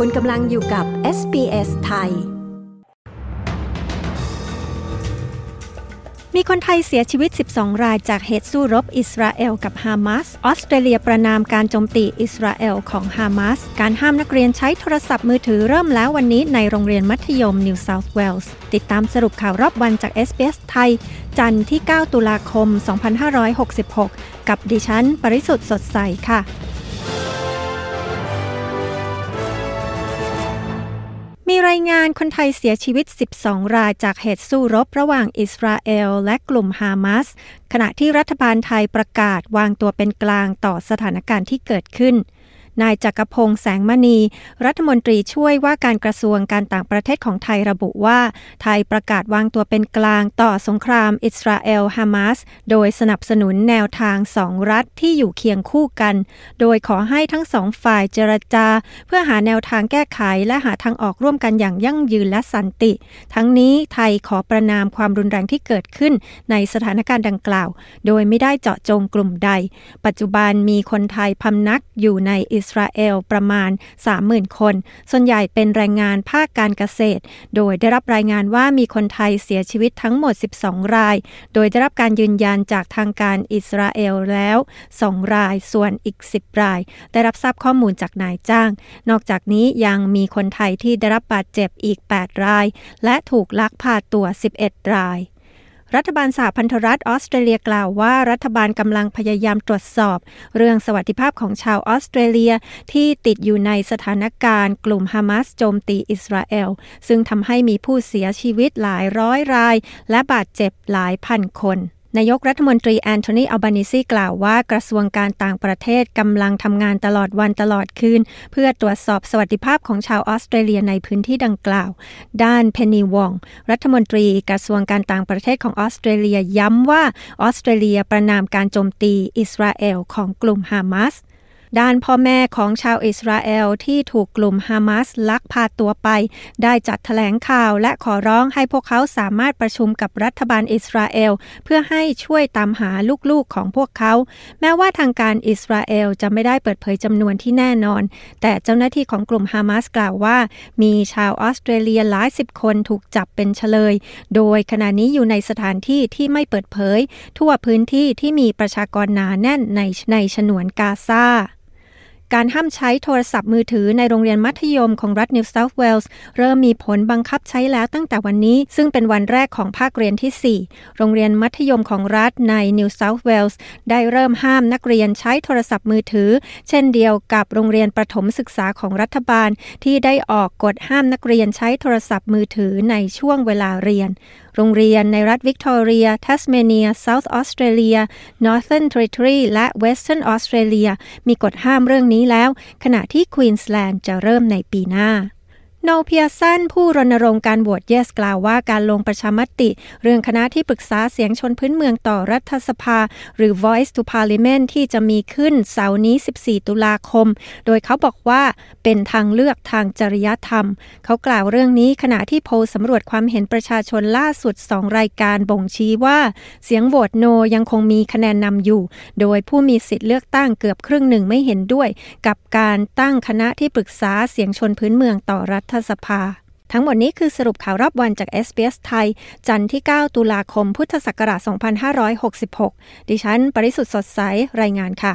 คุณกำลังอยู่กับ SBS ไทย มีคนไทยเสียชีวิต 12 รายจากเหตุสู้รบอิสราเอลกับฮามาส ออสเตรเลียประนามการโจมตีอิสราเอลของฮามาส การห้ามนักเรียนใช้โทรศัพท์มือถือเริ่มแล้ววันนี้ในโรงเรียนมัธยมนิวเซาท์เวลส์ ติดตามสรุปข่าวรอบวันจาก SBS ไทย จันทร์ที่ 9 ตุลาคม 2566 กับดิฉัน ปริสุทธ์สดใสค่ะ มีรายงานคนไทยเสียชีวิต 12 รายจากเหตุสู้รบระหว่างอิสราเอลและกลุ่มฮามาส ขณะที่รัฐบาลไทยประกาศวางตัวเป็นกลางต่อสถานการณ์ที่เกิดขึ้น นายจักรพงษ์แสงมณี รัฐมนตรีช่วยว่าการกระทรวงการต่างประเทศของไทยระบุว่า ไทยประกาศวางตัวเป็นกลางต่อสงครามอิสราเอลฮามาสโดยสนับสนุนแนวทางสองรัฐที่อยู่เคียงคู่กัน โดยขอให้ทั้งสองฝ่ายเจรจา เพื่อหาแนวทางแก้ไขและหาทางออกร่วมกันอย่างยั่งยืนและสันติ ทั้งนี้ไทยขอประนามความรุนแรงที่เกิดขึ้นในสถานการณ์ดังกล่าว โดยไม่ได้เจาะจงกลุ่มใด ปัจจุบันมีคนไทยพำนักอยู่ในอิสสราเอลประมาณ 30,000 คน ส่วนใหญ่เป็นแรงงานภาคการเกษตร โดยได้รับรายงานว่ามีคนไทยเสียชีวิตทั้งหมด 12 ราย โดยได้รับการยืนยันจากทางการอิสราเอลแล้ว 2 ราย ส่วนอีก 10 ราย ได้รับทราบข้อมูลจากนายจ้าง นอกจากนี้ยังมีคนไทยที่ได้รับบาดเจ็บอีก 8 ราย และถูกลักพาตัว 11 ราย รัฐบาลสหพันธรัฐออสเตรเลียกล่าวว่ารัฐบาลกำลังพยายามตรวจสอบ เรื่องสวัสดิภาพของชาวออสเตรเลียที่ติดอยู่ในสถานการณ์กลุ่มฮามาสโจมตีอิสราเอล ซึ่งทำให้มีผู้เสียชีวิตหลายร้อยราย และบาดเจ็บหลายพันคน นายกรัฐมนตรีแอนโทนีอัลบานิซีกล่าวว่ากระทรวงการต่างประเทศกำลังทำงานตลอดวันตลอดคืน เพื่อตรวจสอบสวัสดิภาพของชาวออสเตรเลียในพื้นที่ดังกล่าว ด้านเพนนีวอง รัฐมนตรีกระทรวงการต่างประเทศของออสเตรเลียย้ำว่าออสเตรเลียประณามการโจมตีอิสราเอลของกลุ่มฮามาส ด้านพ่อแม่ของชาวอิสราเอลที่ถูกกลุ่มฮามาสลักพาตัวไป ได้จัดแถลงข่าวและขอร้องให้พวกเขาสามารถประชุมกับรัฐบาลอิสราเอล เพื่อให้ช่วยตามหาลูกๆของพวกเขา แม้ว่าทางการอิสราเอลจะไม่ได้เปิดเผยจำนวนที่แน่นอน แต่เจ้าหน้าที่ของกลุ่มฮามาสกล่าวว่า มีชาวออสเตรเลียหลายสิบคนถูกจับเป็นเฉลย โดยขณะนี้อยู่ในสถานที่ที่ไม่เปิดเผย ทั่วพื้นที่ที่มีประชากรหนาแน่นในในฉนวนกาซา การห้ามใช้โทรศัพท์มือถือในโรงเรียนมัธยมของรัฐนิวเซาท์เวลส์เริ่มมีผลบังคับใช้แล้วตั้งแต่วันนี้ ซึ่งเป็นวันแรกของภาคเรียนที่ 4 โรงเรียนมัธยมของรัฐในนิวเซาท์เวลส์ได้เริ่มห้ามนักเรียนใช้โทรศัพท์มือถือ เช่นเดียวกับโรงเรียนประถมศึกษาของรัฐบาล ที่ได้ออกกฎห้ามนักเรียนใช้โทรศัพท์มือถือในช่วงเวลาเรียน โรงเรียนในรัฐวิกตอเรีย ทัสเมเนีย เซาท์ออสเตรเลีย Northern Territory และเวสเทิร์นออสเตรเลียมีกฎห้ามเรื่องนี้แล้ว ขณะที่ควีนสแลนด์จะเริ่มในปีหน้า โนเพียสันผู้รณรงค์การโหวต yes กล่าวว่าการลงประชามติ เรื่องคณะที่ปรึกษาเสียงชนพื้นเมืองต่อรัฐสภา หรือ Voice to Parliament ที่จะมีขึ้นเสาร์นี้ 14 ตุลาคม โดยเขาบอกว่าเป็นทางเลือกทางจริยธรรม เขากล่าวเรื่องนี้ขณะที่โพลสำรวจความเห็นประชาชนล่าสุด 2 รายการบ่งชี้ว่า เสียงโหวตโนยังคงมีคะแนนนำอยู่ โดยผู้มีสิทธิ์เลือกตั้งเกือบครึ่งหนึ่งไม่เห็นด้วย กับการตั้งคณะที่ปรึกษาเสียงชนพื้นเมืองต่อรัฐสภา ทั้งหมดนี้คือสรุปข่าวรอบวันจาก s อ s ไทย จันทร์ที่ 9 ตุลาคม พุทธศักราช 2566 ดิฉัน ปริสุทธ์สดใส รายงานค่ะ